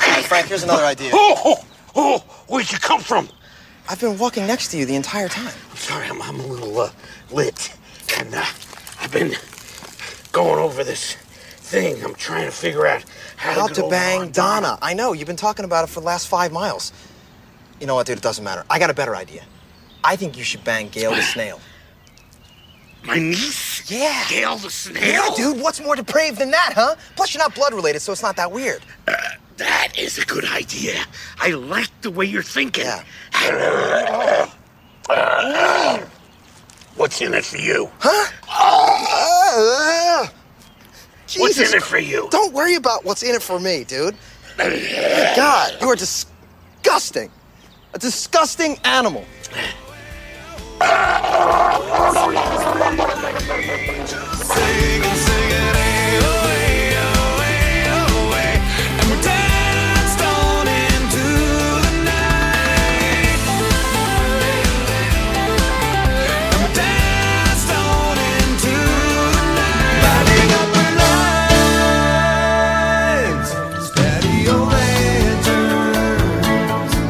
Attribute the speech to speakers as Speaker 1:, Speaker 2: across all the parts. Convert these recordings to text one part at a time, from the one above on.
Speaker 1: Hey, Frank, here's another idea.
Speaker 2: Oh, oh, oh, where'd you come from?
Speaker 1: I've been walking next to you the entire time.
Speaker 2: I'm, sorry, I'm a little uh, lit. And uh, I've been going over this thing. I'm trying to figure out how,
Speaker 1: How
Speaker 2: get
Speaker 1: to bang
Speaker 2: on
Speaker 1: Donna. I know, you've been talking about it for the last five miles. You know what, dude? It doesn't matter. I got a better idea. I think you should bang Gail the Snail.
Speaker 2: My niece?
Speaker 1: Yeah.
Speaker 2: Gail the snail?
Speaker 1: Yeah, dude, what's more depraved than that, huh? Plus, you're not blood related, so it's not that weird.
Speaker 2: That is a good idea. I like the way you're thinking.
Speaker 1: Yeah.
Speaker 2: What's in it for you?
Speaker 1: Uh,
Speaker 2: What's
Speaker 1: Jesus
Speaker 2: in it for you?
Speaker 1: Don't worry about what's in it for me, dude. God, you are disgusting. A disgusting animal.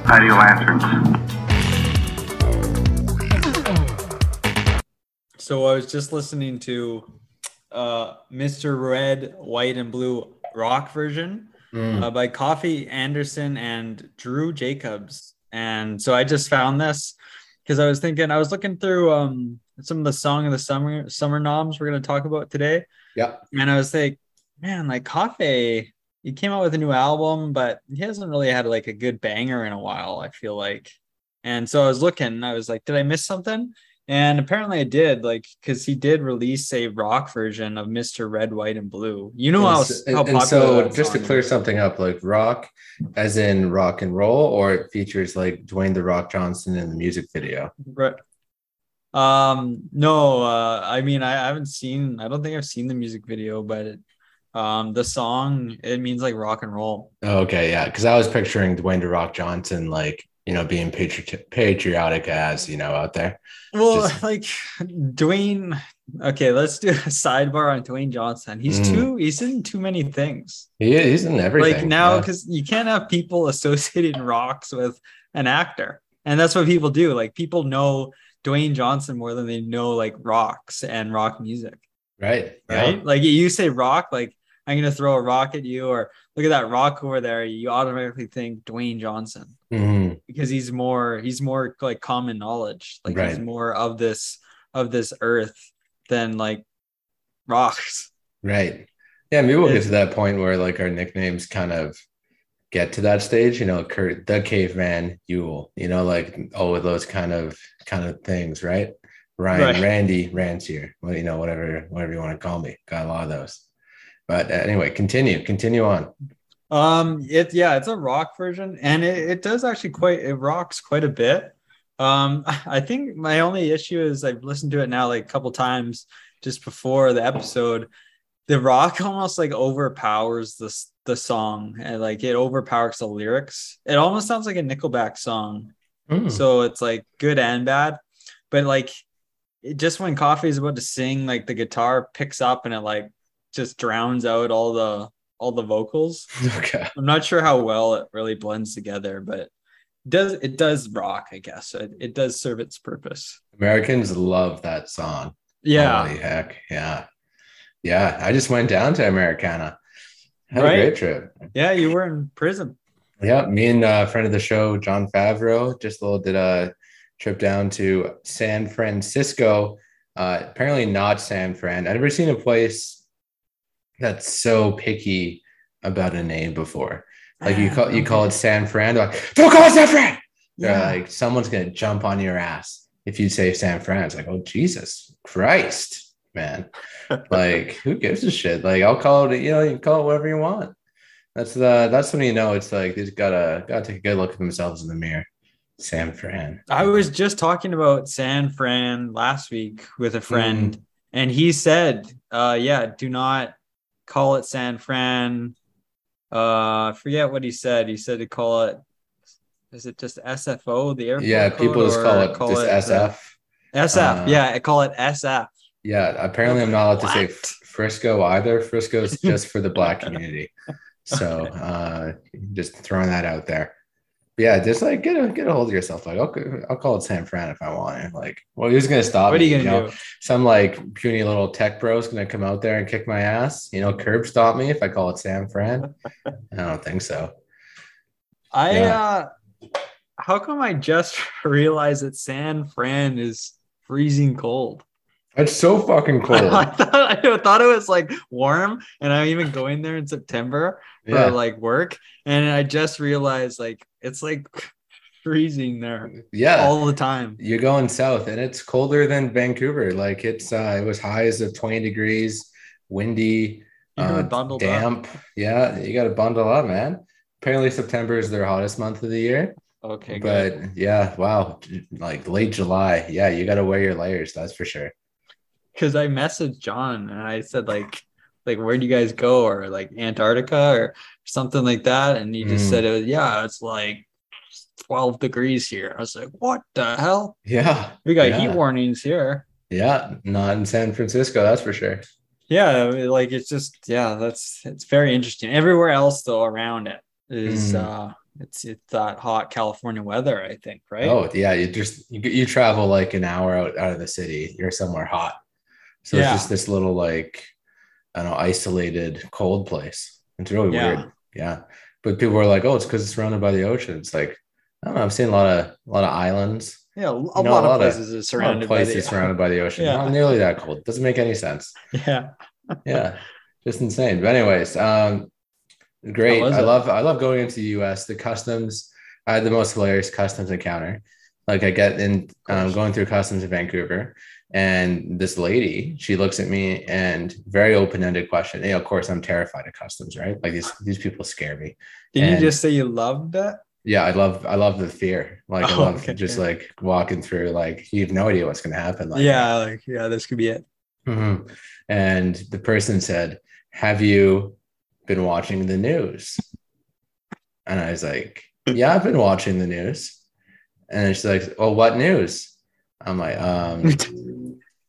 Speaker 3: Patio lanterns.
Speaker 4: So I was just listening to uh, Mr. Red, White, and Blue rock version uh, by Coffey Anderson and Drew Jacobs. And so I just found this because I was thinking, I was looking through um, some of the song of the summer summer noms we're going to talk about today.
Speaker 5: Yeah.
Speaker 4: And I was like, man, like Coffey, he came out with a new album, but he hasn't really had like a good banger in a while, I feel like. And so I was looking, I was like, did I miss something? And apparently I did, like, because he did release a rock version of Mr. Red, White, and Blue. You know how,
Speaker 5: and,
Speaker 4: how
Speaker 5: and so just to clear
Speaker 4: is.
Speaker 5: something up like rock as in rock and roll or it features like dwayne the rock johnson in the music video
Speaker 4: Right. Um, no, uh, I mean, I, I haven't seen, I don't think I've seen the music video, but it, um, the song, it means like rock and roll.
Speaker 5: okay yeah because i was picturing dwayne the rock johnson like you know being patri- patriotic as you know out there
Speaker 4: Well,
Speaker 5: Just-
Speaker 4: like Dwayne, okay, let's do a sidebar on Dwayne Johnson. He's
Speaker 5: Mm.
Speaker 4: too, he's in too many things.
Speaker 5: he is he's in everything
Speaker 4: like now
Speaker 5: yeah.
Speaker 4: because you can't have people associating rocks with an actor and that's what people do like people know dwayne johnson more than they know like rocks and rock music
Speaker 5: right yeah.
Speaker 4: right like you say rock like i'm gonna throw a rock at you or look at that rock over there you automatically think dwayne johnson.
Speaker 5: Mhm.
Speaker 4: because he's more he's more like common knowledge. Like he's more of this of this earth than like rocks.
Speaker 5: Right. Yeah maybe we'll get to that point where like our nicknames kind of get to that stage you know kurt the caveman yule you know like all of those kind of kind of things right? Ryan
Speaker 4: Right.
Speaker 5: randy rancier well you know whatever whatever you want to call me. Got a lot of those but uh, anyway continue continue on
Speaker 4: Um, it yeah, it's a rock version, and it, it does actually quite it rocks quite a bit. Um, I think my only issue is I've listened to it now like a couple times just before the episode. The rock almost like overpowers this the song, and like it overpowers the lyrics. It almost sounds like a Nickelback song.
Speaker 5: Mm.
Speaker 4: So it's like good and bad, but like it, just when Coffey is about to sing, like the guitar picks up and it like just drowns out all the all the vocals.
Speaker 5: okay
Speaker 4: I'm not sure how well it really blends together, but it does it does rock, I guess. It, it does serve its purpose.
Speaker 5: americans love that song
Speaker 4: Yeah.
Speaker 5: Holy heck yeah yeah i just went down to americana had
Speaker 4: Right.
Speaker 5: a great trip
Speaker 4: Yeah, you were in prison.
Speaker 5: Yeah, me and uh, friend of the show, John Favreau, just a little did a trip down to San Francisco. Uh, apparently not San Fran. I've never seen a place that's so picky about a name before. Like you call you call it San Fran, they're like, don't call it San Fran. They're
Speaker 4: Yeah.
Speaker 5: like, someone's gonna jump on your ass if you say San Fran. It's like, oh Jesus Christ, man. like, who gives a shit? Like, I'll call it, you know, you can call it whatever you want. That's the that's when you know it's like they've gotta gotta take a good look at themselves in the mirror. San Fran.
Speaker 4: I was just talking about San Fran last week with a friend, and he said, uh, yeah, do not call it San Fran. Uh, I forget what he said. He said to call it is it just SFO, the airport?
Speaker 5: Yeah, people just call it just
Speaker 4: uh,
Speaker 5: SF.
Speaker 4: SF,
Speaker 5: Uh,
Speaker 4: yeah, I call it SF.
Speaker 5: Yeah, apparently I'm not allowed to say
Speaker 4: What?
Speaker 5: Frisco either. Frisco's just for the black community. So uh just throwing that out there. Yeah, just like get a get a hold of yourself. Like, okay, I'll call it San Fran if I want it. Like, well, who's gonna stop
Speaker 4: What are
Speaker 5: me?
Speaker 4: you gonna
Speaker 5: know?
Speaker 4: do?
Speaker 5: Some like puny little tech bro's gonna come out there and kick my ass. You know, curb stop me if I call it San Fran. I don't think so.
Speaker 4: I
Speaker 5: Yeah.
Speaker 4: uh how come I just realized that San Fran is freezing cold?
Speaker 5: It's so fucking cold.
Speaker 4: I, thought, I thought it was like warm, and I'm even going there in September for
Speaker 5: yeah.
Speaker 4: like work, and I just realized like it's like freezing there
Speaker 5: Yeah.
Speaker 4: all the time.
Speaker 5: you're going south and it's colder than Vancouver. Like it's uh it was highs of 20 degrees, windy, uh,
Speaker 4: bundle up.
Speaker 5: damp. Yeah, you gotta bundle up, man. Apparently September is their hottest month of the year.
Speaker 4: Okay, good.
Speaker 5: But yeah, wow. Like late July. Yeah, you gotta wear your layers, that's for sure.
Speaker 4: Because I messaged John and I said like like where do you guys go or like Antarctica or something like that, and he just
Speaker 5: Mm.
Speaker 4: said it was yeah it's like 12 degrees here. I was like what the hell?
Speaker 5: Yeah.
Speaker 4: We got
Speaker 5: Yeah.
Speaker 4: heat warnings here.
Speaker 5: Yeah, not in San Francisco, that's for sure.
Speaker 4: Yeah, like it's just yeah, that's it's very interesting. Everywhere else though around it is
Speaker 5: Mm.
Speaker 4: uh it's it's that hot California weather, I think, right?
Speaker 5: Oh yeah, you just you, you travel like an hour out, out of the city. You're somewhere hot. So
Speaker 4: Yeah.
Speaker 5: it's just this little like I don't know, isolated cold place. It's really
Speaker 4: Yeah.
Speaker 5: weird. Yeah. But people are like, oh, it's because it's surrounded by the ocean. It's like, I don't know, I've seen a lot of a lot of islands.
Speaker 4: Yeah, a
Speaker 5: know,
Speaker 4: lot,
Speaker 5: a
Speaker 4: of
Speaker 5: lot of-
Speaker 4: places are
Speaker 5: A lot of
Speaker 4: surrounded by the
Speaker 5: surrounded by the ocean.
Speaker 4: Yeah.
Speaker 5: Not nearly that cold. Doesn't make any sense.
Speaker 4: Yeah.
Speaker 5: Yeah. just insane. But anyways, um great. I
Speaker 4: it?
Speaker 5: love I love going into the US. The customs, I had the most hilarious customs encounter. Like I get in um, going through customs in Vancouver, and this lady, she looks at me and very open-ended question. Know, of course, I'm terrified of customs, right? Like these these people scare me. And-
Speaker 4: you just say you loved it?
Speaker 5: Yeah, I love I love the fear. Like I
Speaker 4: Oh,
Speaker 5: love
Speaker 4: okay,
Speaker 5: just like walking through. Like you have no idea what's gonna happen. Like
Speaker 4: yeah, like yeah, this could be it.
Speaker 5: Mhm. And the person said, Have you been watching the news? And I was like, Yeah, I've been watching the news. And she's like, Well, what news? I'm like, um,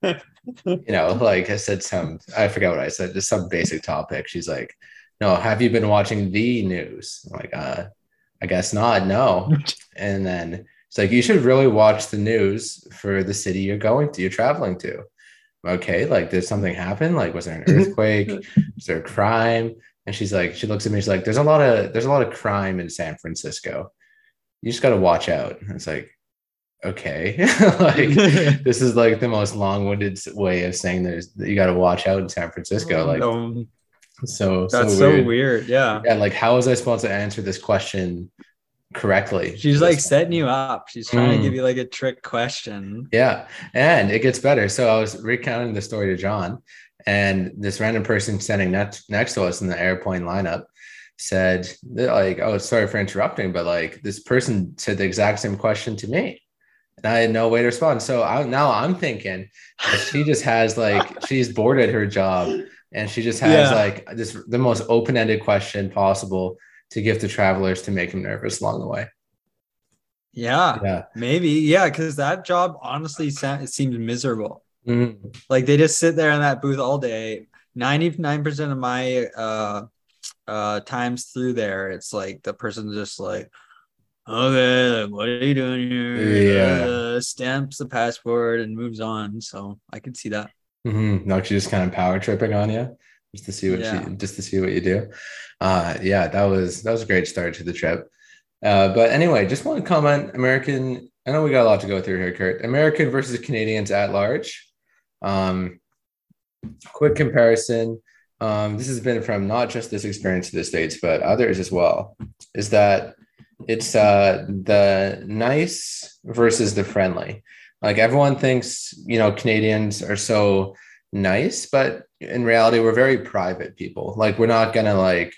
Speaker 5: you know, like I said some I forgot what I said, just some basic topic. She's like, No, have you been watching the news? I'm like, uh, I guess not, no. And then it's like, you should really watch the news for the city you're going to, you're traveling to. Okay, like did something happen? Like, was there an earthquake? was there a crime? And she's like, she looks at me, she's like, there's a lot of there's a lot of crime in San Francisco. You just gotta watch out. And it's like, okay. like this is like the most long-winded way of saying there's you gotta watch out in San Francisco. Like
Speaker 4: Um,
Speaker 5: so
Speaker 4: that's
Speaker 5: so
Speaker 4: so
Speaker 5: weird.
Speaker 4: weird. Yeah.
Speaker 5: Yeah, like how was I supposed to answer this question correctly?
Speaker 4: She's like setting you up. She's trying
Speaker 5: Mm.
Speaker 4: to give you like a trick question.
Speaker 5: Yeah, and it gets better. So I was recounting the story to John, and this random person standing next next to us in the airplane lineup said, like, "Oh, sorry for interrupting, but like this person said the exact same question to me." I had no way to respond. So I, now I'm thinking she just has like she's bored at her job and she just has
Speaker 4: Yeah.
Speaker 5: like this the most open-ended question possible to give to travelers to make them nervous along the way.
Speaker 4: Yeah,
Speaker 5: Yeah.
Speaker 4: maybe. Yeah, because that job honestly it seems miserable.
Speaker 5: Mhm.
Speaker 4: Like they just sit there in that booth all day. 99% of my uh uh times through there, it's like the person's just like, okay, like, what are you doing here?
Speaker 5: Yeah.
Speaker 4: Uh, stamps the passport and moves on. So I can see that.
Speaker 5: Mm-hmm. No, she's just kind of power tripping on you just to see what
Speaker 4: Yeah.
Speaker 5: she just to see what you do. Uh yeah, that was that was a great start to the trip. Uh, but anyway, just want to comment American. I know we got a lot to go through here, Kurt. American versus Canadians at large. Um, quick comparison. Um, this has been from not just this experience to the States, but others as well. Is that it's uh, the nice versus the friendly. Like everyone thinks, you know, Canadians are so nice, but in reality, we're very private people. Like we're not gonna like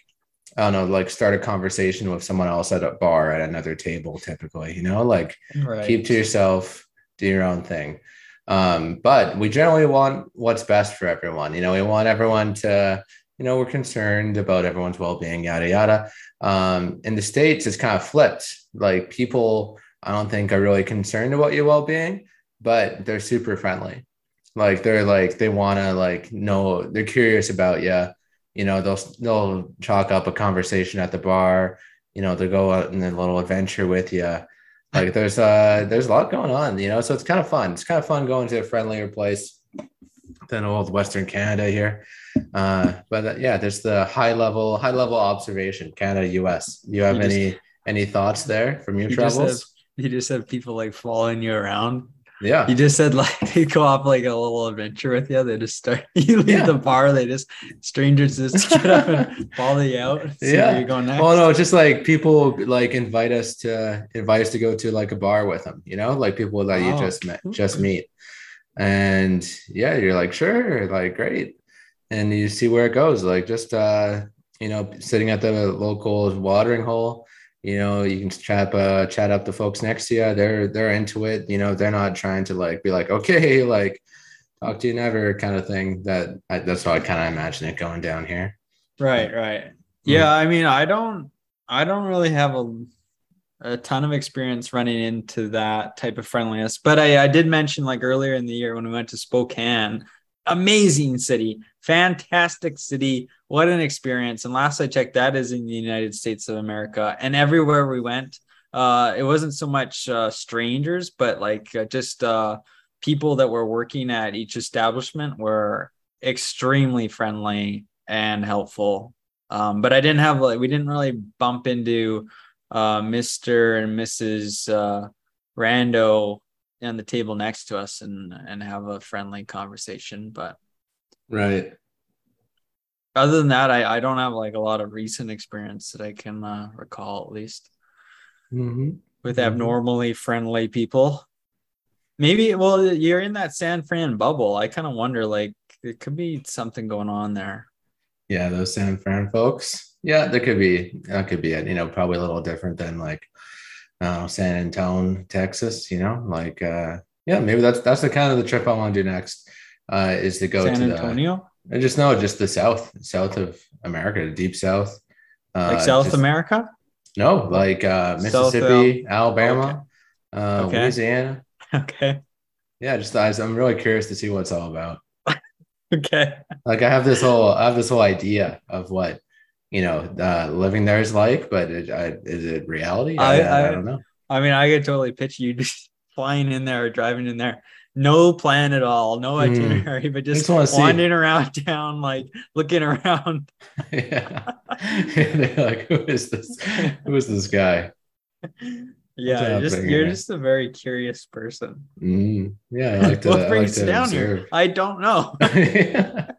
Speaker 5: I don't know, like start a conversation with someone else at a bar at another table, typically, you know, like
Speaker 4: Right.
Speaker 5: keep to yourself, do your own thing. Um, but we generally want what's best for everyone. You know, we want everyone to, you know, we're concerned about everyone's well being, yada, yada. Um, in the States, it's kind of flipped. Like people, I don't think are really concerned about your well being, but they're super friendly. Like they're like they want to like know they're curious about you. You know, they'll they'll chalk up a conversation at the bar. You know, they'll go out in a little adventure with you. Like there's uh there's a lot going on. You know, so it's kind of fun. It's kind of fun going to a friendlier place than old Western Canada here. Uh, but uh, yeah, there's the high level high level observation Canada U.S. You have
Speaker 4: You just-
Speaker 5: any any thoughts there from your
Speaker 4: You just have
Speaker 5: travels?
Speaker 4: you just have people like following you around.
Speaker 5: yeah,
Speaker 4: You just said like they go off like a little adventure with you. They just start you leave
Speaker 5: Yeah.
Speaker 4: the bar, they just strangers just get up and follow you out.
Speaker 5: Yeah.
Speaker 4: you're going next.
Speaker 5: Well, no, just like people like invite us to invite us to go to like a bar with them, you know, like people that you
Speaker 4: Oh.
Speaker 5: just met, just meet. And yeah, you're like, sure, like great. And you see where it goes. Like just uh, you know, sitting at the local watering hole, you know, you can chat uh chat up the folks next to you. They're they're into it, you know, they're not trying to like be like, okay, like talk to you never kind of thing. That I, that's how I kind of imagine it going down here.
Speaker 4: Right, right. Yeah, I mean, I don't I don't really have a a ton of experience running into that type of friendliness, but I, I did mention like earlier in the year when we went to Spokane, amazing city, fantastic city. What an experience. And last I checked, that is in the United States of America. And everywhere we went, uh, it wasn't so much uh, strangers, but like uh, just uh, people that were working at each establishment were extremely friendly and helpful. Um, but I didn't have like we didn't really bump into uh, Mr. and Mrs. Uh, Rando on the table next to us and and have a friendly conversation. But
Speaker 5: Right.
Speaker 4: other than that, I, I don't have like a lot of recent experience that I can uh, recall at least
Speaker 5: Mm-hmm.
Speaker 4: with
Speaker 5: Mhm.
Speaker 4: abnormally friendly people. Maybe well, you're in that San Fran bubble. I kind of wonder like it could be something going on there.
Speaker 5: Yeah, those San Fran folks. Yeah, there could be that could be it. You know, probably a little different than like uh, San Antonio, Texas. You know, like uh, yeah, maybe that's that's the kind of the trip I want to do next. Uh, is to go to
Speaker 4: San
Speaker 5: to
Speaker 4: Antonio,
Speaker 5: the I just know just the south, south of America, the deep south. Uh,
Speaker 4: like South
Speaker 5: just-
Speaker 4: America.
Speaker 5: No, like uh,
Speaker 4: South,
Speaker 5: Mississippi, Alabama, uh,
Speaker 4: Okay.
Speaker 5: Louisiana.
Speaker 4: Okay.
Speaker 5: Yeah, just I, I'm really curious to see what it's all about.
Speaker 4: Okay.
Speaker 5: like I have this whole I have this whole idea of what you know uh, living there is like, but it, I, is it reality? I,
Speaker 4: I-
Speaker 5: I, don't know.
Speaker 4: I mean, I could totally pitch you just flying in there or driving in there. No plan at all, no
Speaker 5: Hmm.
Speaker 4: itinerary, but just
Speaker 5: just
Speaker 4: wandering around town, like looking around.
Speaker 5: yeah, like, who is this? Who is this guy?
Speaker 4: Yeah, you're just you're just a very curious person.
Speaker 5: Mm, yeah, I like to.
Speaker 4: what brings
Speaker 5: like
Speaker 4: you down here? I don't know.
Speaker 5: yeah.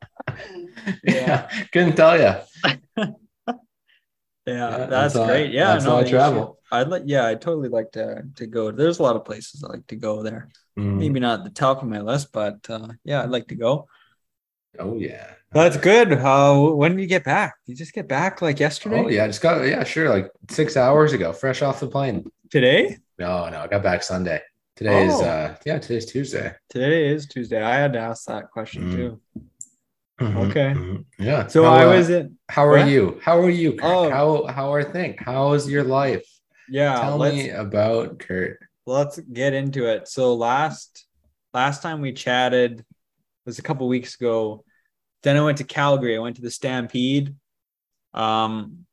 Speaker 5: yeah, couldn't tell you.
Speaker 4: Yeah,
Speaker 5: Yeah,
Speaker 4: that's,
Speaker 5: that's how I-
Speaker 4: great. yeah,
Speaker 5: that's
Speaker 4: no,
Speaker 5: I
Speaker 4: you should-
Speaker 5: travel.
Speaker 4: I'd like. Yeah, I totally like to to go. There's a lot of places I like to go there.
Speaker 5: Mm.
Speaker 4: Maybe not the top of my list, but uh, yeah, I'd like to go.
Speaker 5: Oh yeah.
Speaker 4: That's good. Uh, when did you get back? You just get back like yesterday?
Speaker 5: Oh yeah, I just got yeah, sure, like six hours ago, fresh off the plane.
Speaker 4: Today?
Speaker 5: No, no, I got back Sunday. Today is
Speaker 4: Oh.
Speaker 5: uh yeah, today's Tuesday.
Speaker 4: Today is Tuesday. I had to ask that question
Speaker 5: Mm.
Speaker 4: too.
Speaker 5: Mhm,
Speaker 4: Okay.
Speaker 5: mhm. Yeah.
Speaker 4: So
Speaker 5: How,
Speaker 4: I
Speaker 5: uh,
Speaker 4: was in.
Speaker 5: How are
Speaker 4: What?
Speaker 5: you? How are you? Kurt?
Speaker 4: Oh.
Speaker 5: How how are things? How is your life?
Speaker 4: Yeah,
Speaker 5: Tell me about Kurt.
Speaker 4: let's get into it. So last last time we chatted was a couple weeks ago. Then I went to Calgary. I went to the Stampede. Um,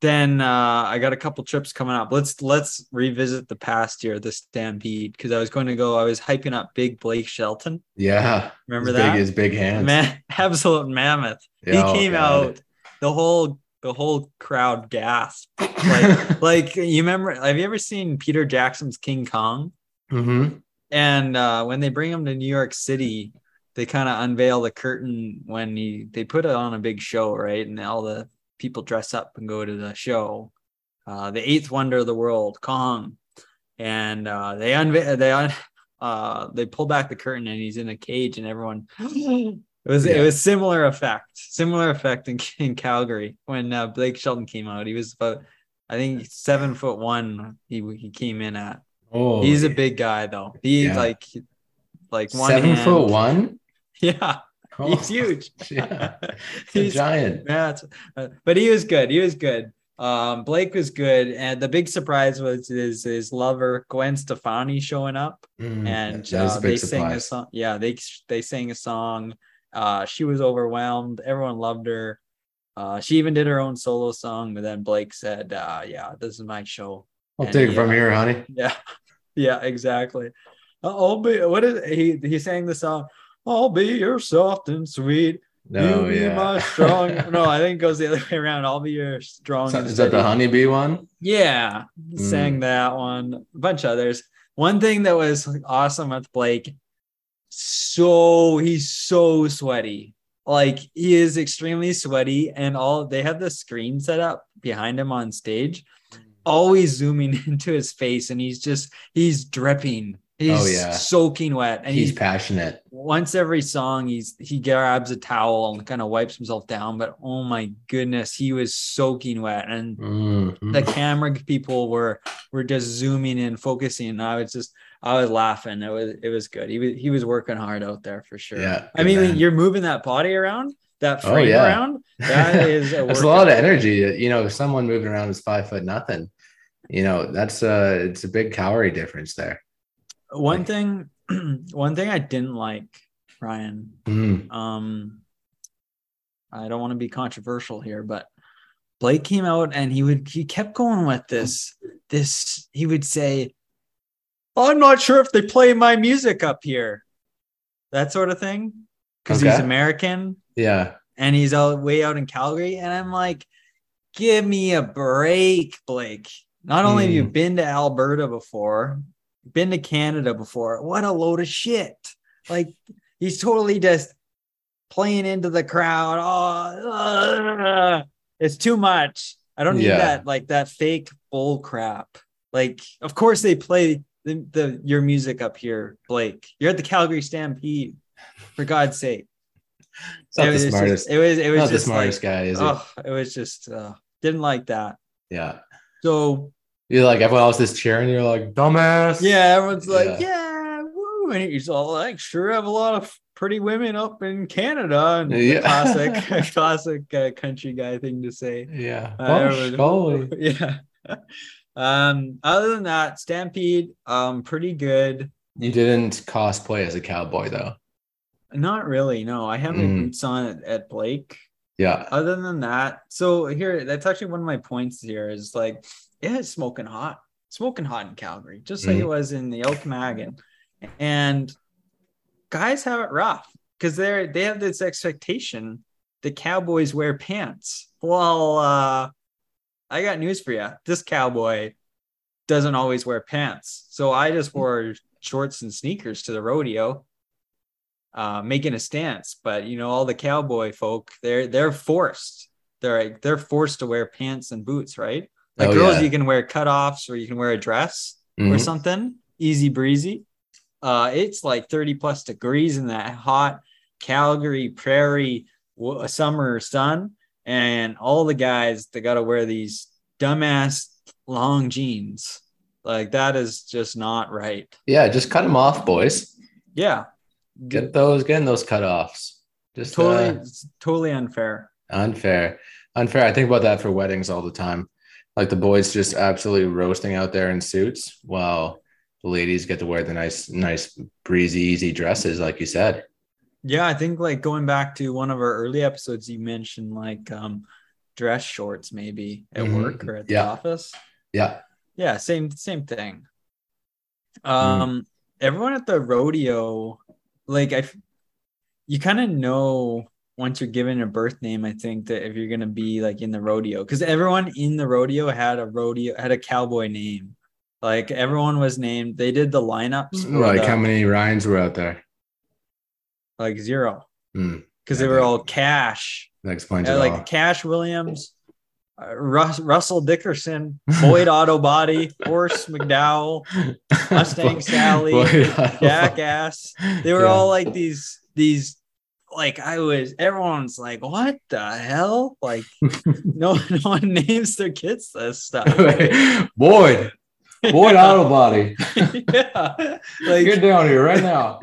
Speaker 4: then uh, I got a couple trips coming up. Let's let's revisit the past year, the Stampede, because I was going to go. I was hyping up Big Blake Shelton.
Speaker 5: Yeah.
Speaker 4: Remember
Speaker 5: his
Speaker 4: that?
Speaker 5: Big, his big hands.
Speaker 4: Man, absolute mammoth.
Speaker 5: Yeah, oh,
Speaker 4: he came
Speaker 5: God.
Speaker 4: out. The whole the whole crowd gasped. Like like you remember? Have you ever seen Peter Jackson's King Kong?
Speaker 5: Mhm.
Speaker 4: And uh, when they bring him to New York City, they kind of unveil the curtain when he they put it on a big show, right? And all the people dress up and go to the show. Uh, the eighth wonder of the world, Kong, and uh, they unveil they un- uh, they pull back the curtain and he's in a cage and everyone. It was it was similar effect, similar effect in, in Calgary when uh, Blake Shelton came out. He was about I think seven foot one. He he came in at.
Speaker 5: Oh,
Speaker 4: He's a big guy though. He's
Speaker 5: Yeah.
Speaker 4: like like one
Speaker 5: seven
Speaker 4: hand-
Speaker 5: foot one.
Speaker 4: Yeah,
Speaker 5: Oh,
Speaker 4: he's huge.
Speaker 5: Yeah, it's a
Speaker 4: he's
Speaker 5: giant.
Speaker 4: yeah, uh, but he was good. He was good. Um, Blake was good, and the big surprise was his his lover Gwen Stefani showing up,
Speaker 5: Mm,
Speaker 4: and uh, they sang a song. Yeah, they they sang a song. Uh, she was overwhelmed. Everyone loved her. Uh, she even did her own solo song, but then Blake said, uh, "Yeah, this is my show."
Speaker 5: I'll
Speaker 4: and
Speaker 5: take it
Speaker 4: he,
Speaker 5: from
Speaker 4: uh,
Speaker 5: here, honey.
Speaker 4: Yeah, yeah, exactly. I'll be. What is he? He sang the song. I'll be your soft and sweet.
Speaker 5: No,
Speaker 4: you be
Speaker 5: yeah.
Speaker 4: my strong. no, I think it goes the other way around. I'll be your strong.
Speaker 5: Is that-
Speaker 4: and
Speaker 5: is that the honeybee one?
Speaker 4: Yeah,
Speaker 5: Mm.
Speaker 4: sang that one. A bunch of others. One thing that was awesome with Blake, so he's so sweaty. Like he is extremely sweaty, and all they have the screen set up behind him on stage, always zooming into his face, and he's just he's dripping. He's
Speaker 5: Oh, yeah.
Speaker 4: soaking wet, and
Speaker 5: He's
Speaker 4: he's
Speaker 5: passionate.
Speaker 4: once every song he's he grabs a towel and kind of wipes himself down but oh my goodness he was soaking wet and
Speaker 5: Mhm.
Speaker 4: the camera people were were just zooming in focusing and i was just i was laughing it was it was good he was he was working hard out there for sure
Speaker 5: Yeah,
Speaker 4: i mean
Speaker 5: man.
Speaker 4: you're moving that body around that
Speaker 5: Oh,
Speaker 4: frame
Speaker 5: yeah.
Speaker 4: around that is a
Speaker 5: That's a lot of energy. You know, if someone moving around is five foot nothing, you know, that's uh it's a big calorie difference there.
Speaker 4: One thing one thing i didn't like ryan
Speaker 5: Mm.
Speaker 4: um i don't want to be controversial here but blake came out and he would he kept going with this this he would say i'm not sure if they play my music up here that sort of thing because he's american
Speaker 5: Yeah.
Speaker 4: and he's out way out in calgary and i'm like give me a break blake not only have you
Speaker 5: Hmm.
Speaker 4: been to alberta before been to canada before what a load of shit like he's totally just playing into the crowd. Oh, uh, it's too much. I don't need
Speaker 5: Yeah.
Speaker 4: that like that fake bull crap. Like, of course they play the, the your music up here, Blake. You're at the Calgary Stampede, for God's sake. It
Speaker 5: the
Speaker 4: was just- it was it was
Speaker 5: not the
Speaker 4: just
Speaker 5: smartest
Speaker 4: like,
Speaker 5: guy, is it?
Speaker 4: oh, it was just uh, didn't like that.
Speaker 5: Yeah.
Speaker 4: So
Speaker 5: You're like everyone else is cheering. You're like dumbass.
Speaker 4: yeah, everyone's like,
Speaker 5: Yeah.
Speaker 4: yeah, woo, and he's all like, sure, have a lot of pretty women up in Canada, and
Speaker 5: Yeah.
Speaker 4: classic, classic uh, country guy thing to say.
Speaker 5: Yeah.
Speaker 4: Uh,
Speaker 5: Oh,
Speaker 4: yeah. Um, other than that, Stampede, um, pretty good.
Speaker 5: You didn't cosplay as a cowboy though.
Speaker 4: Not really. No, I have my
Speaker 5: Mm.
Speaker 4: boots on at, at Blake.
Speaker 5: Yeah.
Speaker 4: Other than that, so here, that's actually one of my points here is like, yeah, it's smoking hot, smoking hot in Calgary, just like it was in the Okanagan. And guys have it rough because they're they have this expectation that cowboys wear pants. Well, uh, I got news for you. This cowboy doesn't always wear pants. So I just wore shorts and sneakers to the rodeo, uh, making a stance. But you know, all the cowboy folk, they're they're forced. They're they're forced to wear pants and boots, right? Like
Speaker 5: Oh,
Speaker 4: girls,
Speaker 5: yeah.
Speaker 4: you can wear cutoffs or you can wear a dress or
Speaker 5: Mhm.
Speaker 4: something, easy breezy. Uh, it's like 30 plus degrees in that hot Calgary prairie w- summer sun, and all the guys they got to wear these dumbass long jeans. Like that is just not right.
Speaker 5: Yeah. Just cut them off, boys.
Speaker 4: Yeah,
Speaker 5: Get those. Getting those cut offs. Just
Speaker 4: totally,
Speaker 5: uh,
Speaker 4: totally unfair.
Speaker 5: unfair. Unfair. I think about that for weddings all the time. Like the boys just absolutely roasting out there in suits, while the ladies get to wear the nice, nice, breezy, easy dresses, like you said.
Speaker 4: Yeah, I think like going back to one of our early episodes, you mentioned like um dress shorts maybe at
Speaker 5: Mhm.
Speaker 4: work or at the
Speaker 5: Yeah.
Speaker 4: office.
Speaker 5: Yeah.
Speaker 4: Yeah, same same thing.
Speaker 5: Mm.
Speaker 4: Um, everyone at the rodeo, like I, you kind of know once you're given a birth name. I think that if you're gonna be like in the rodeo, because everyone in the rodeo had a rodeo had a cowboy name. Like everyone was named. They did the lineups
Speaker 5: Like
Speaker 4: the-
Speaker 5: how many Ryans were out there?
Speaker 4: like zero
Speaker 5: Hmm.
Speaker 4: because they were all cash.
Speaker 5: That explains
Speaker 4: Uh,
Speaker 5: it
Speaker 4: like
Speaker 5: all.
Speaker 4: Cash Williams, uh, Rus- Russell Dickerson, Boyd Auto Body, Horse McDowell, Mustang Sally, Jackass. They were
Speaker 5: Yeah.
Speaker 4: all like these these like I was everyone's like what the hell like no no one names their kids this stuff
Speaker 5: Boyd, Boyd Auto Body.
Speaker 4: yeah
Speaker 5: Get
Speaker 4: like
Speaker 5: down here right now.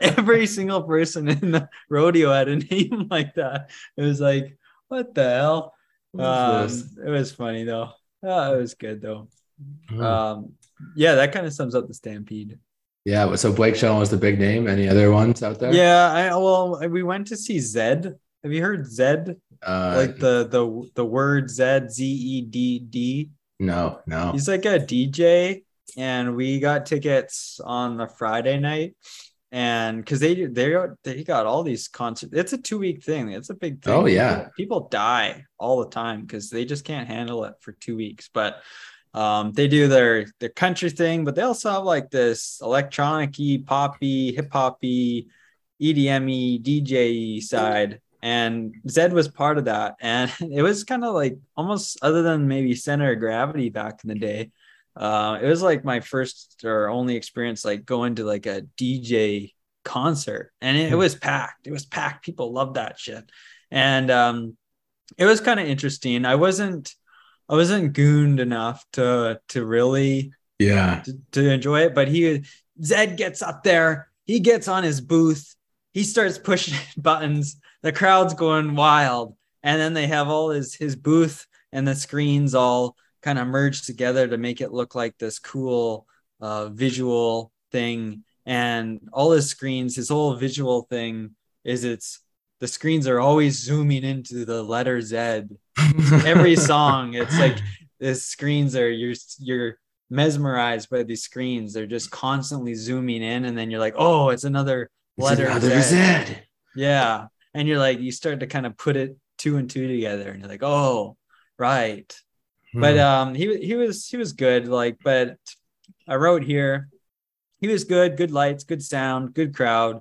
Speaker 4: every single person in the rodeo had a name like that it was like what the hell Um, it was funny though. Oh, it was good though.
Speaker 5: Hmm.
Speaker 4: Um, yeah, that kind of sums up the Stampede.
Speaker 5: Yeah. So Blake Shelton was the big name. Any other ones out there?
Speaker 4: Yeah, I well, we went to see Zedd. Have you heard Zedd?
Speaker 5: Uh,
Speaker 4: like the the the word Zed Z E D D.
Speaker 5: no, no.
Speaker 4: He's like a DJ, and we got tickets on the Friday night. And because they they they got all these concerts, it's a two week thing. It's a big thing.
Speaker 5: Oh, yeah.
Speaker 4: people, people die all the time because they just can't handle it for two weeks. But um, they do their their country thing, but they also have like this electronic-y, poppy, hip hoppy, EDM-y, DJ side. And Zedd was part of that. And it was kind of like almost other than maybe center of gravity back in the day. Uh, it was like my first or only experience like going to like a DJ concert and it, it was packed. It was packed. People loved that shit. And um, it was kind of interesting. I wasn't I wasn't gooned enough to to really
Speaker 5: Yeah.
Speaker 4: to, to enjoy it. But he Zedd gets up there, he gets on his booth, he starts pushing buttons, the crowd's going wild, and then they have all his his booth and the screens all kind of merged together to make it look like this cool uh, visual thing. And all his screens, his whole visual thing is it's the screens are always zooming into the letter Z every song it's like the screens are you're you're mesmerized by these screens they're just constantly zooming in and then you're like oh it's another letter
Speaker 5: Another
Speaker 4: Z.
Speaker 5: Zed.
Speaker 4: yeah and you're like you start to kind of put it two and two together and you're like oh right but
Speaker 5: Hmm.
Speaker 4: um he he was he was good like but i wrote here he was good good lights good sound good crowd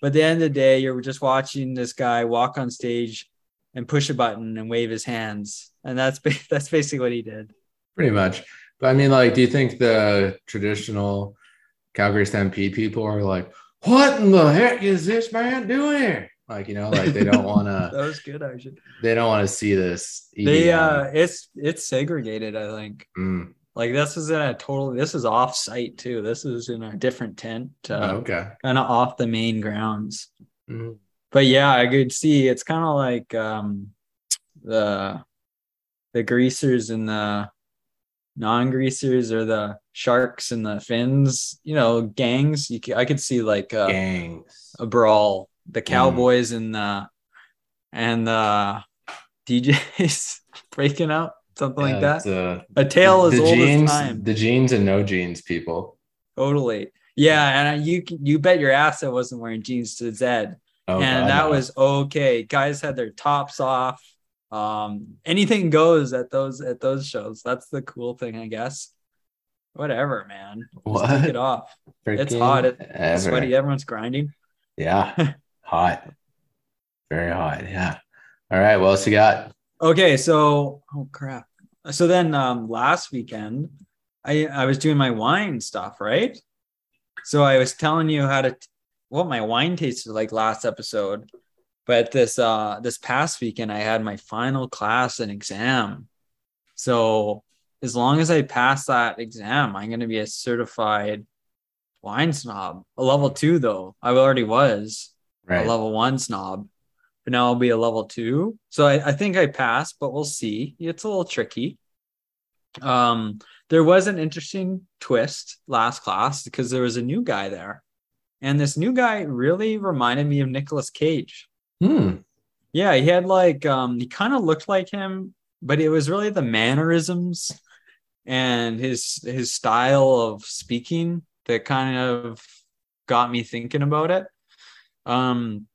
Speaker 4: but at the end of the day you're just watching this guy walk on stage and push a button and wave his hands and that's that's basically what he did
Speaker 5: Pretty much. But I mean, like, do you think the traditional Calgary Stampede people are like, what in the heck is this man doing here? Like, you know, like they don't want to.
Speaker 4: that was good actually
Speaker 5: they don't want to see this.
Speaker 4: they uh it's it's segregated i think
Speaker 5: Mm.
Speaker 4: Like this is in a total this is off site too this is in a different tent
Speaker 5: Oh,
Speaker 4: uh,
Speaker 5: okay.
Speaker 4: kind of off the main grounds
Speaker 5: Mm.
Speaker 4: but yeah, I could see it's kind of like um the the greasers and the non-greasers or the sharks and the fins, you know, gangs. You c- I could see like a,
Speaker 5: Gangs.
Speaker 4: a brawl, the cowboys and the and the DJs breaking up, something like that.
Speaker 5: it's, uh,
Speaker 4: A tale
Speaker 5: the
Speaker 4: old
Speaker 5: jeans,
Speaker 4: as time.
Speaker 5: the jeans and no jeans people.
Speaker 4: Totally. Yeah, and you you bet your ass I wasn't wearing jeans to Zedd.
Speaker 5: Oh,
Speaker 4: and
Speaker 5: God,
Speaker 4: that
Speaker 5: no.
Speaker 4: was okay. Guys had their tops off. Um, anything goes at those at those shows. That's the cool thing, I guess. Whatever, man. Just
Speaker 5: What?
Speaker 4: take it off. It's hot. It-
Speaker 5: ever.
Speaker 4: Sweaty. Everyone's grinding.
Speaker 5: Yeah. hot. Very hot. Yeah. All right. What else you got?
Speaker 4: Okay, so oh crap. So then um last weekend I I was doing my wine stuff, right? So I was telling you how to what my wine tasted like last episode. But this uh this past weekend I had my final class and exam. So as long as I pass that exam, I'm gonna be a certified wine snob. A level two though. I already was
Speaker 5: Right.
Speaker 4: a level one snob, but now I'll be a level two. So I, I think I passed, but we'll see. It's a little tricky. Um, there was an interesting twist last class because there was a new guy there, and this new guy really reminded me of Nicolas Cage.
Speaker 5: Hmm.
Speaker 4: Yeah, he had like um, he kind of looked like him, but it was really the mannerisms and his his style of speaking that kind of got me thinking about it. Um,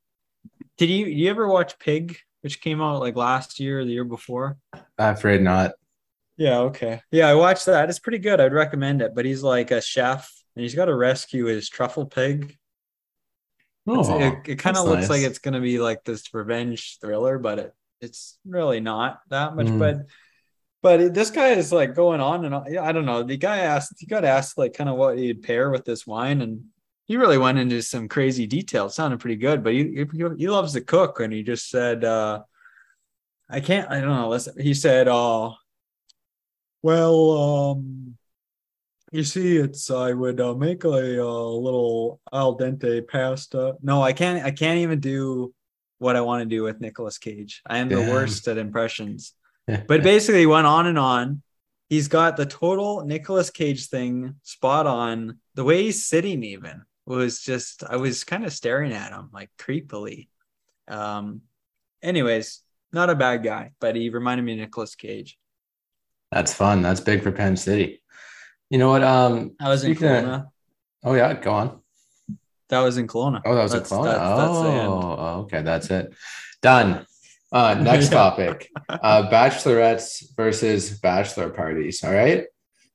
Speaker 4: did you you ever watch Pig, which came out like last year or the year before?
Speaker 5: I'm afraid not.
Speaker 4: Yeah, okay. Yeah, I watched that. It's pretty good. I'd recommend it. But he's like a chef and he's got to rescue his truffle pig. It's-
Speaker 5: Oh,
Speaker 4: it it kind of looks like it's going to be like this revenge thriller, but it it's really not that much.
Speaker 5: Mm.
Speaker 4: But but it- this guy is like going on and on. I don't know. The guy asked, he got asked like kind of what he'd pair with this wine, and he really went into some crazy detail. It sounded pretty good, but he he, loves to cook, and he just said, uh, "I can't." I don't know. Listen, he said, "Oh, well, um." You see, it's I would uh, make a, uh little al dente pasta. No, I can't. I can't even do what I want to do with Nicolas Cage. I am the worst at impressions. but basically he went on and on. He's got the total Nicolas Cage thing spot on. The way he's sitting, even was just I was kind of staring at him like creepily. Um, anyways, not a bad guy, but he reminded me of Nicolas Cage.
Speaker 5: That's fun. That's big for Penn City. You know what? Um,
Speaker 4: I was in
Speaker 5: speaking of-
Speaker 4: Kelowna.
Speaker 5: oh yeah, go on.
Speaker 4: That was in Kelowna.
Speaker 5: Oh, that was
Speaker 4: That's-
Speaker 5: a clone.
Speaker 4: that's- that's
Speaker 5: oh, oh, okay, that's it. Done. Uh, next
Speaker 4: Yeah.
Speaker 5: topic: uh, bachelorettes versus bachelor parties. All right.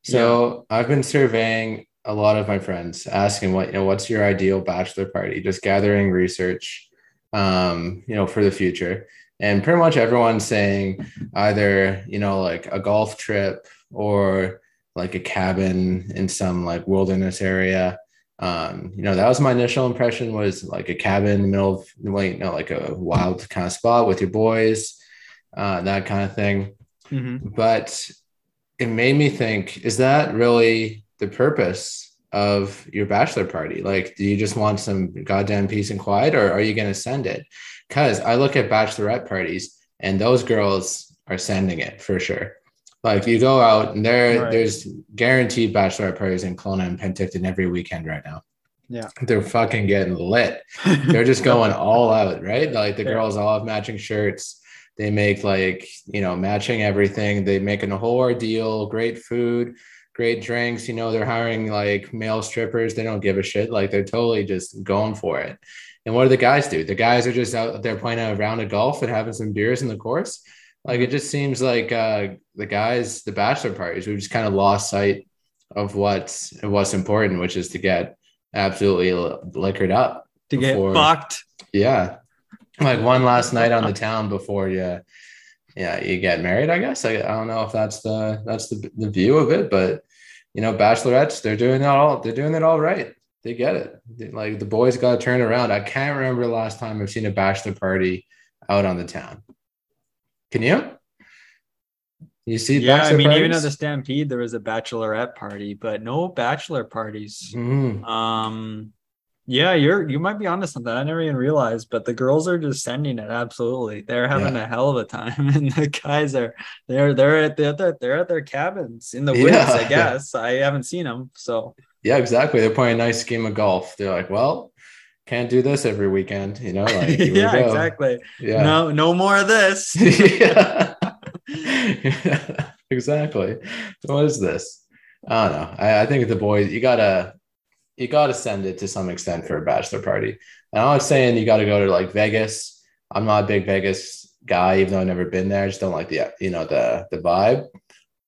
Speaker 5: So I've been surveying a lot of my friends, asking what you know, what's your ideal bachelor party? Just gathering research, um, you know, for the future, and pretty much everyone's saying either you know like a golf trip or like a cabin in some like wilderness area um you know that was my initial impression was like a cabin in the middle of like you know like a wild kind of spot with your boys uh that kind of thing
Speaker 4: Mhm.
Speaker 5: but it made me think is that really the purpose of your bachelor party like do you just want some goddamn peace and quiet or are you going to send it because i look at bachelorette parties and those girls are sending it for sure like you go out and there
Speaker 4: Right.
Speaker 5: there's guaranteed bachelorette parties in Kelowna and Penticton every weekend right now
Speaker 4: Yeah.
Speaker 5: they're fucking getting lit they're just going all out, right? Like the
Speaker 4: Yeah.
Speaker 5: girls all have matching shirts. They make like, you know, matching everything. They make a whole ordeal, great food, great drinks. You know, they're hiring like male strippers. They don't give a shit. Like they're totally just going for it. And what do the guys do? The guys are just out there playing around a round of golf and having some beers in the course. Like it just seems like uh, the guys, the bachelor parties, we've just kind of lost sight of what's what's important, which is to get absolutely liquored up
Speaker 4: to get fucked.
Speaker 5: yeah. Like one last night on the town before you yeah, you get married, I guess. I, I don't know if that's the that's the, the view of it, but you know, bachelorettes, they're doing it all they're doing it all right. They get it. They- like the boys got to turn around. I can't remember the last time I've seen a bachelor party out on the town. Can you? You see
Speaker 4: Yeah, I mean, even at the Stampede, there was a bachelorette party, but no bachelor parties.
Speaker 5: Mhm.
Speaker 4: Um, yeah, you're you might be onto something. I never even realized, but the girls are just sending it. Absolutely, they're having a hell of a time, and the guys are they're they're at the they're, they're at their cabins in the woods.
Speaker 5: Yeah.
Speaker 4: I guess I haven't seen them, so
Speaker 5: Yeah, exactly. They're playing a nice game of golf. They're like, well, can't do this every weekend, you know? Like,
Speaker 4: yeah, exactly.
Speaker 5: Yeah.
Speaker 4: No, no more of this.
Speaker 5: yeah. exactly. What is this? I don't know. I, I think the boys, you gotta, you gotta send it to some extent for a bachelor party. And I'm not saying you gotta go to like Vegas. I'm not a big Vegas guy, even though I've never been there. I just don't like the, you know, the the vibe.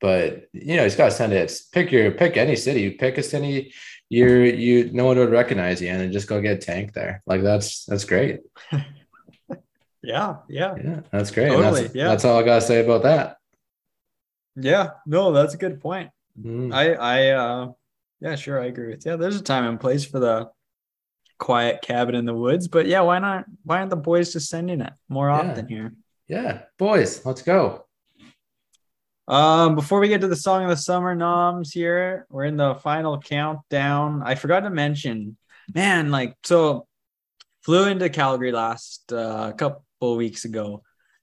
Speaker 5: But you know, you just gotta send it. Pick your pick any city. You Pick a city you're you no one would recognize you in and just go get tanked there. Like that's that's great.
Speaker 4: yeah, yeah,
Speaker 5: Yeah, that's great.
Speaker 4: Totally,
Speaker 5: that's,
Speaker 4: yeah.
Speaker 5: that's all I gotta say about that.
Speaker 4: yeah. No, that's a good point.
Speaker 5: Mm.
Speaker 4: I I uh yeah, sure, I agree with you. Yeah, there's a time and place for the quiet cabin in the woods, but yeah, why not why aren't the boys just sending it more
Speaker 5: Yeah.
Speaker 4: often here?
Speaker 5: Yeah, boys, let's go.
Speaker 4: Um before we get to the song of the summer noms here, we're in the final countdown. I forgot to mention, man, like so flew into Calgary last uh, couple weeks ago.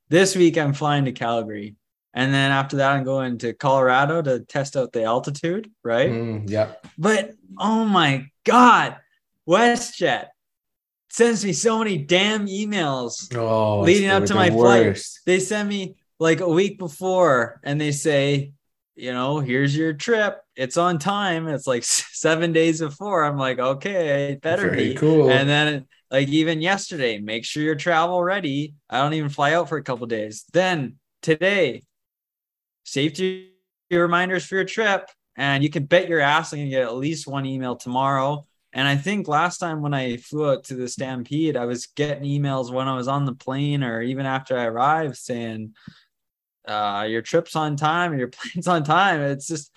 Speaker 4: This week I'm flying to Calgary. And then after that, I'm going to Colorado to test out the altitude, right?
Speaker 5: Mm, yep.
Speaker 4: But oh my god, WestJet sends me so many damn emails.
Speaker 5: Oh,
Speaker 4: Leading up to my flight. They send me like a week before and they say, you know, here's your trip. It's on time. It's like seven days before. I'm like, okay, it better
Speaker 5: Very
Speaker 4: be.
Speaker 5: cool.
Speaker 4: And then like even yesterday, make sure your travel ready. I don't even fly out for a couple days. Then today, safety reminders for your trip, and you can bet your ass I'm gonna get at least one email tomorrow. And I think last time when I flew out to the Stampede, I was getting emails when I was on the plane or even after I arrived saying, uh, your trip's on time your plane's on time. It's just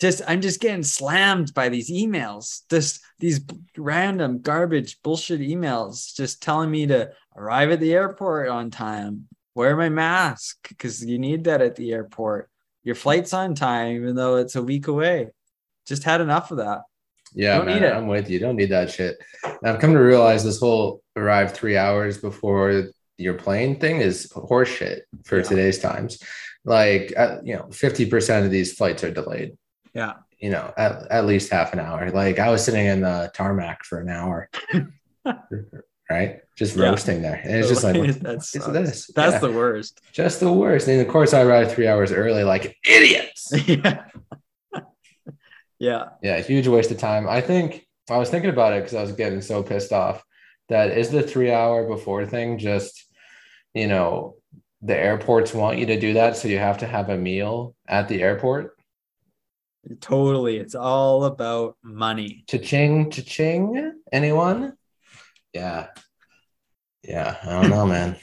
Speaker 4: just I'm just getting slammed by these emails. Just these random garbage bullshit emails just telling me to arrive at the airport on time, wear my mask because you need that at the airport. Your flight's on time, even though it's a week away. Just had enough of that.
Speaker 5: Yeah,
Speaker 4: Don't
Speaker 5: man,
Speaker 4: need it.
Speaker 5: I'm with you. Don't need that shit. And I've come to realize this whole arrive three hours before your plane thing is horseshit for
Speaker 4: Yeah.
Speaker 5: today's times. like uh, you know 50% of these flights are delayed
Speaker 4: Yeah.
Speaker 5: you know at, at least half an hour like i was sitting in the tarmac for an hour right just
Speaker 4: Yeah.
Speaker 5: roasting there and it's just like what
Speaker 4: that's
Speaker 5: is this?
Speaker 4: that's
Speaker 5: Yeah.
Speaker 4: the worst.
Speaker 5: just the worst and of course i arrived three hours early like idiots
Speaker 4: yeah. yeah.
Speaker 5: yeah huge waste of time i think i was thinking about it because i was getting so pissed off that is the three hour before thing just you know the airports want you to do that so you have to have a meal at the airport
Speaker 4: Totally. It's all about money.
Speaker 5: Cha-ching, cha-ching. Anyone? Yeah. Yeah. I don't know, man.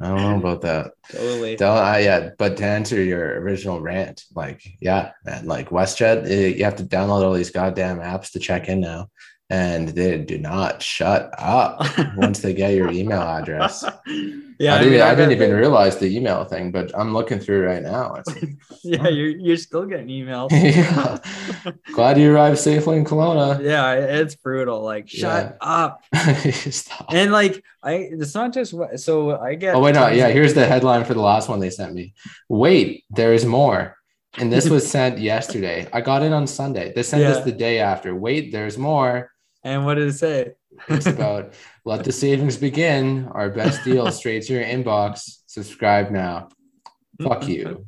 Speaker 5: I don't know about that.
Speaker 4: Totally.
Speaker 5: Don't, I, yeah, but to answer your original rant, like, yeah, man, like WestJet, eh, you have to download all these goddamn apps to check in now, and they do not shut up once they get your email address.
Speaker 4: yeah.
Speaker 5: I, didn't,
Speaker 4: mean,
Speaker 5: I didn't even realize the email thing, but I'm looking through right now.
Speaker 4: Yeah, you're you're still getting emails.
Speaker 5: yeah. Glad you arrived safely in Kelowna.
Speaker 4: yeah, it's brutal. Like, shut up.
Speaker 5: Stop.
Speaker 4: And like, I it's not just what. So I get.
Speaker 5: Oh wait, no, yeah. Here's the headline for the last one they sent me. Wait, there is more. And this was sent yesterday. I got it on Sunday. They sent
Speaker 4: Yeah.
Speaker 5: this the day after. Wait, there's more.
Speaker 4: And what did it say?
Speaker 5: It's about let the savings begin. Our best deal straight to your inbox. Subscribe now. Fuck you.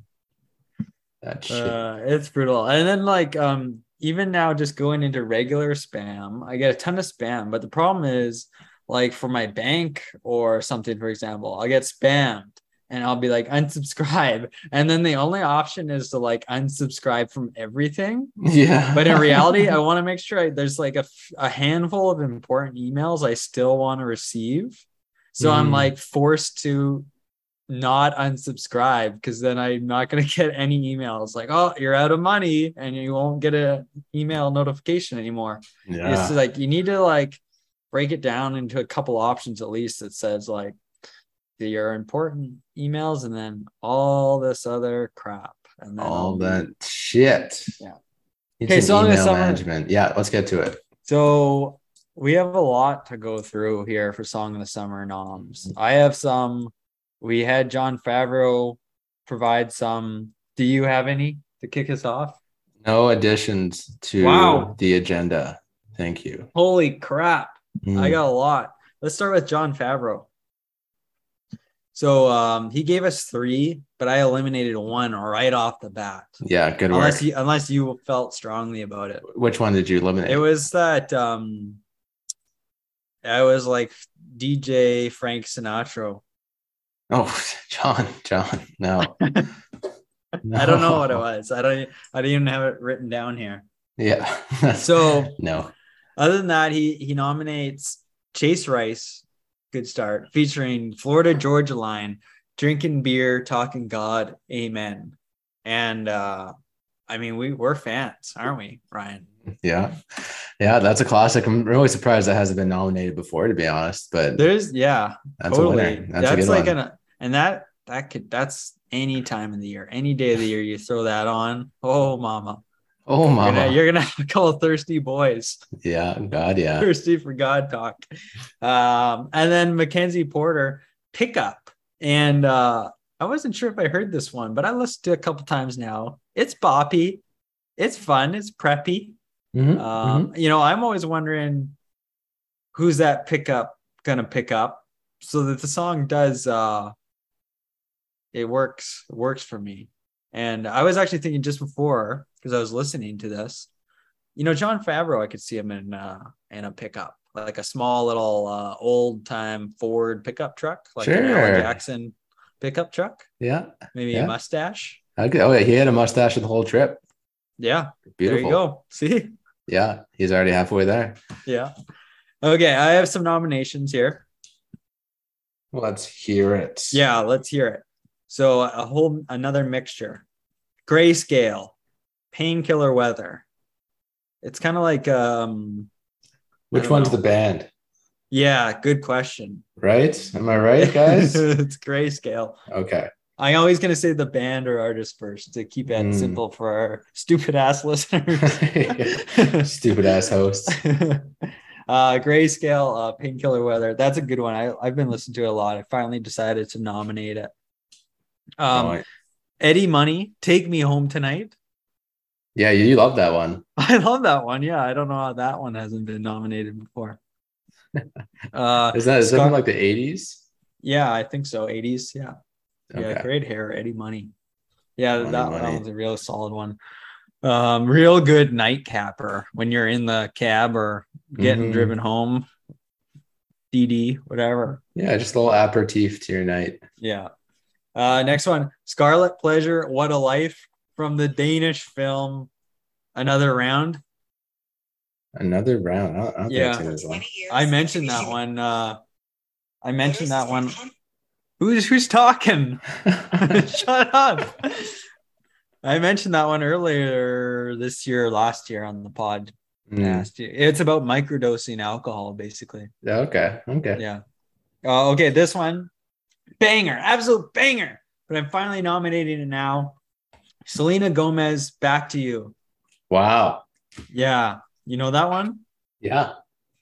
Speaker 5: That shit.
Speaker 4: Uh, it's brutal. And then like um even now just going into regular spam, I get a ton of spam. But the problem is like for my bank or something, for example, I get spammed and I'll be like unsubscribe. And then the only option is to like unsubscribe from everything.
Speaker 5: yeah.
Speaker 4: But in reality, I want to make sure I, there's like a handful of important emails I still want to receive. So I'm
Speaker 5: Mm.
Speaker 4: like forced to not unsubscribe because then I'm not going to get any emails like, oh, you're out of money and you won't get an email notification anymore.
Speaker 5: yeah.
Speaker 4: It's like you need to like break it down into a couple options at least that says like your important emails and then all this other crap. And then
Speaker 5: all that shit.
Speaker 4: Yeah.
Speaker 5: It's
Speaker 4: Okay, so
Speaker 5: email
Speaker 4: summer-
Speaker 5: management. Yeah, let's get to it.
Speaker 4: So we have a lot to go through here for Song of the Summer noms. I have some. We had John Favreau provide some. Do you have any to kick us off?
Speaker 5: No additions to
Speaker 4: Wow.
Speaker 5: the agenda. Thank you.
Speaker 4: Holy crap. I
Speaker 5: Mm.
Speaker 4: got a lot. Let's start with John Favreau. So um, he gave us three, but I eliminated one right off the bat.
Speaker 5: yeah, good work.
Speaker 4: Unless you unless you felt strongly about it.
Speaker 5: Which one did you eliminate?
Speaker 4: It was that um I was like DJ Frank Sinatra.
Speaker 5: oh, John, John, no.
Speaker 4: I don't know what it was. I don't I didn't even have it written down here.
Speaker 5: Yeah.
Speaker 4: So
Speaker 5: no.
Speaker 4: other than that, he he nominates Chase Rice, good start, featuring Florida Georgia Line, drinking beer, talking God, amen. And uh I mean we we're fans, aren't we, Ryan?
Speaker 5: Yeah. Yeah, that's a classic. I'm really surprised that hasn't been nominated before, to be honest. But
Speaker 4: There's yeah,
Speaker 5: that's
Speaker 4: totally.
Speaker 5: a. That's,
Speaker 4: That's, like
Speaker 5: one.
Speaker 4: an and that that could that's any time in the year, any day of the year you throw that on. Oh mama.
Speaker 5: Oh,
Speaker 4: You're you're gonna have a couple thirsty boys.
Speaker 5: yeah. God, yeah.
Speaker 4: Thirsty for God talk. Um, and then Mackenzie Porter pickup. And uh I wasn't sure if I heard this one, but I listened to it a couple times now. It's boppy, it's fun, it's preppy.
Speaker 5: Mhm,
Speaker 4: Um, you know, I'm always wondering who's that pickup gonna pick up so that the song does uh it works it works for me. And I was actually thinking just before because I was listening to this, you know, John Favreau, I could see him in uh in a pickup, like a small little uh old time Ford pickup truck, like an Alan Jackson pickup truck.
Speaker 5: Yeah.
Speaker 4: maybe
Speaker 5: Yeah.
Speaker 4: a mustache.
Speaker 5: Okay. Oh, yeah. He had a mustache the whole trip.
Speaker 4: Yeah,
Speaker 5: Beautiful.
Speaker 4: there you go. See?
Speaker 5: Yeah. He's already halfway there.
Speaker 4: Yeah. Okay, I have some nominations here.
Speaker 5: Let's hear it.
Speaker 4: Yeah, let's hear it. So a whole another mixture. Grayscale, painkiller weather. It's kind of like um
Speaker 5: Which one's
Speaker 4: know.
Speaker 5: the band?
Speaker 4: yeah, good question.
Speaker 5: Right? Am I right, guys?
Speaker 4: it's grayscale.
Speaker 5: okay.
Speaker 4: I'm always gonna say the band or artist first to keep it
Speaker 5: Mm.
Speaker 4: simple for our stupid ass listeners.
Speaker 5: Stupid ass hosts.
Speaker 4: uh grayscale uh painkiller weather that's a good one I, i've been listening to it a lot i finally decided to nominate it um
Speaker 5: Right.
Speaker 4: Eddie Money, Take Me Home Tonight.
Speaker 5: Yeah, you love that one.
Speaker 4: I love that one. Yeah, I don't know how that one hasn't been nominated before. Uh,
Speaker 5: Is that is that
Speaker 4: Scar-
Speaker 5: from like the 80s?
Speaker 4: yeah, I think so. 80s. Yeah. Yeah, great hair, Eddie Money. Yeah,
Speaker 5: Money,
Speaker 4: that, that
Speaker 5: money.
Speaker 4: one's a real solid one. Um, real good nightcapper when you're in the cab or getting
Speaker 5: Mhm.
Speaker 4: driven home. DD, whatever.
Speaker 5: Yeah, just a little aperitif to your night.
Speaker 4: Yeah. Uh, next one, Scarlet Pleasure, What a Life from the Danish film Another Round.
Speaker 5: Another round. I I
Speaker 4: Yeah.
Speaker 5: think it's one.
Speaker 4: I mentioned that one. Uh, I mentioned that one. Who's who's talking? Shut up. I mentioned that one earlier this year, last year on the pod.
Speaker 5: Mm.
Speaker 4: Last year. It's about microdosing alcohol, basically.
Speaker 5: Yeah, okay. Okay.
Speaker 4: Yeah. Uh, okay, this one, banger, absolute banger. But I'm finally nominating it now. Selena Gomez, back to you.
Speaker 5: Wow.
Speaker 4: Yeah, you know that one.
Speaker 5: Yeah.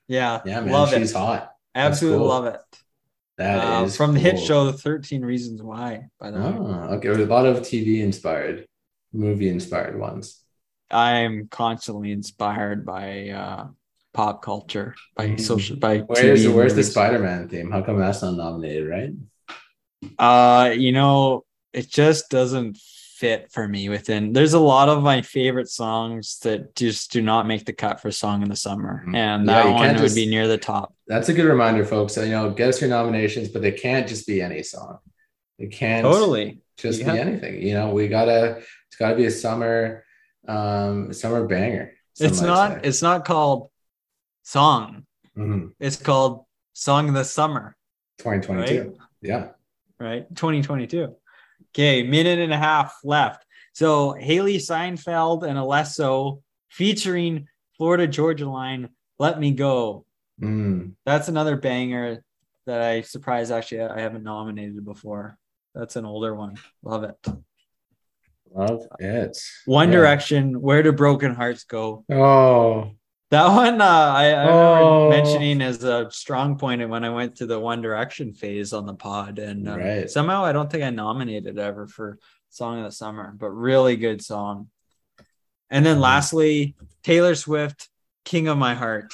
Speaker 4: Yeah,
Speaker 5: Yeah, man.
Speaker 4: love
Speaker 5: she's
Speaker 4: it.
Speaker 5: hot.
Speaker 4: Absolutely
Speaker 5: cool.
Speaker 4: love it.
Speaker 5: That is
Speaker 4: Uh, from the hit
Speaker 5: cool.
Speaker 4: show, 13 Reasons Why. By the way,
Speaker 5: Oh, okay. A lot of TV inspired, movie inspired ones.
Speaker 4: I'm constantly inspired by uh, pop culture, by
Speaker 5: Mhm.
Speaker 4: social, by
Speaker 5: Where's
Speaker 4: TV
Speaker 5: where's the. Spider Man theme? How come that's not nominated, right?
Speaker 4: Uh, you know, it just doesn't fit for me within there's a lot of my favorite songs that just do not make the cut for song in the summer.
Speaker 5: Mhm.
Speaker 4: And that
Speaker 5: you
Speaker 4: one
Speaker 5: can't
Speaker 4: would
Speaker 5: just-
Speaker 4: be near the top.
Speaker 5: That's a good reminder, folks. So, you know, get us your nominations, but they can't just be any song. They can't
Speaker 4: Totally.
Speaker 5: just
Speaker 4: Yeah.
Speaker 5: be anything. You know, we gotta it's gotta be a summer um summer banger.
Speaker 4: It's not
Speaker 5: say.
Speaker 4: it's not called song.
Speaker 5: Mhm.
Speaker 4: It's called Song of the Summer,
Speaker 5: 2022. Yeah.
Speaker 4: right? 2022. Okay, minute and a half left. So Hailee Steinfeld and Alesso featuring Florida Georgia Line, Let Me Go.
Speaker 5: Mm.
Speaker 4: That's another banger that I surprised actually I haven't nominated before. That's an older one. Love it.
Speaker 5: Love it.
Speaker 4: One
Speaker 5: Yeah.
Speaker 4: Direction, Where Do Broken Hearts Go?
Speaker 5: Oh,
Speaker 4: That one uh, I, I
Speaker 5: Oh.
Speaker 4: remember mentioning as a strong point when I went to the One Direction phase on the pod, and uh,
Speaker 5: Right.
Speaker 4: somehow I don't think I nominated ever for Song of the Summer, but really good song. And then
Speaker 5: Mhm.
Speaker 4: lastly, Taylor Swift, King of My Heart,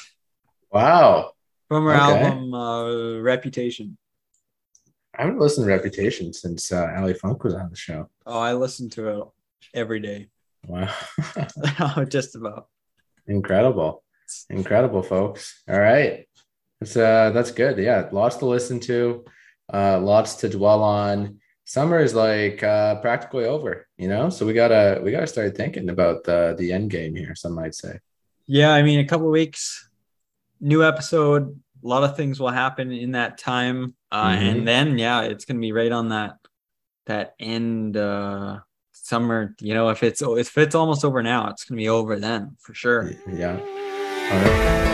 Speaker 5: wow.
Speaker 4: from her
Speaker 5: Okay.
Speaker 4: album uh, Reputation.
Speaker 5: I haven't listened to Reputation since uh, Ali Funk was on the show.
Speaker 4: Oh, I listen to it every day,
Speaker 5: Wow.
Speaker 4: just about.
Speaker 5: Incredible. Incredible, folks. All right. That's uh that's good. Yeah, lots to listen to, uh, lots to dwell on. Summer is like uh practically over, you know? So we gotta we gotta start thinking about the the end game here, some might say.
Speaker 4: Yeah, I mean, a couple weeks, new episode. A lot of things will happen in that time, uh,
Speaker 5: Mhm.
Speaker 4: and then yeah, it's gonna be right on that that end uh, summer. You know, if it's if it's almost over now, it's gonna be over then for sure.
Speaker 5: Yeah. All right.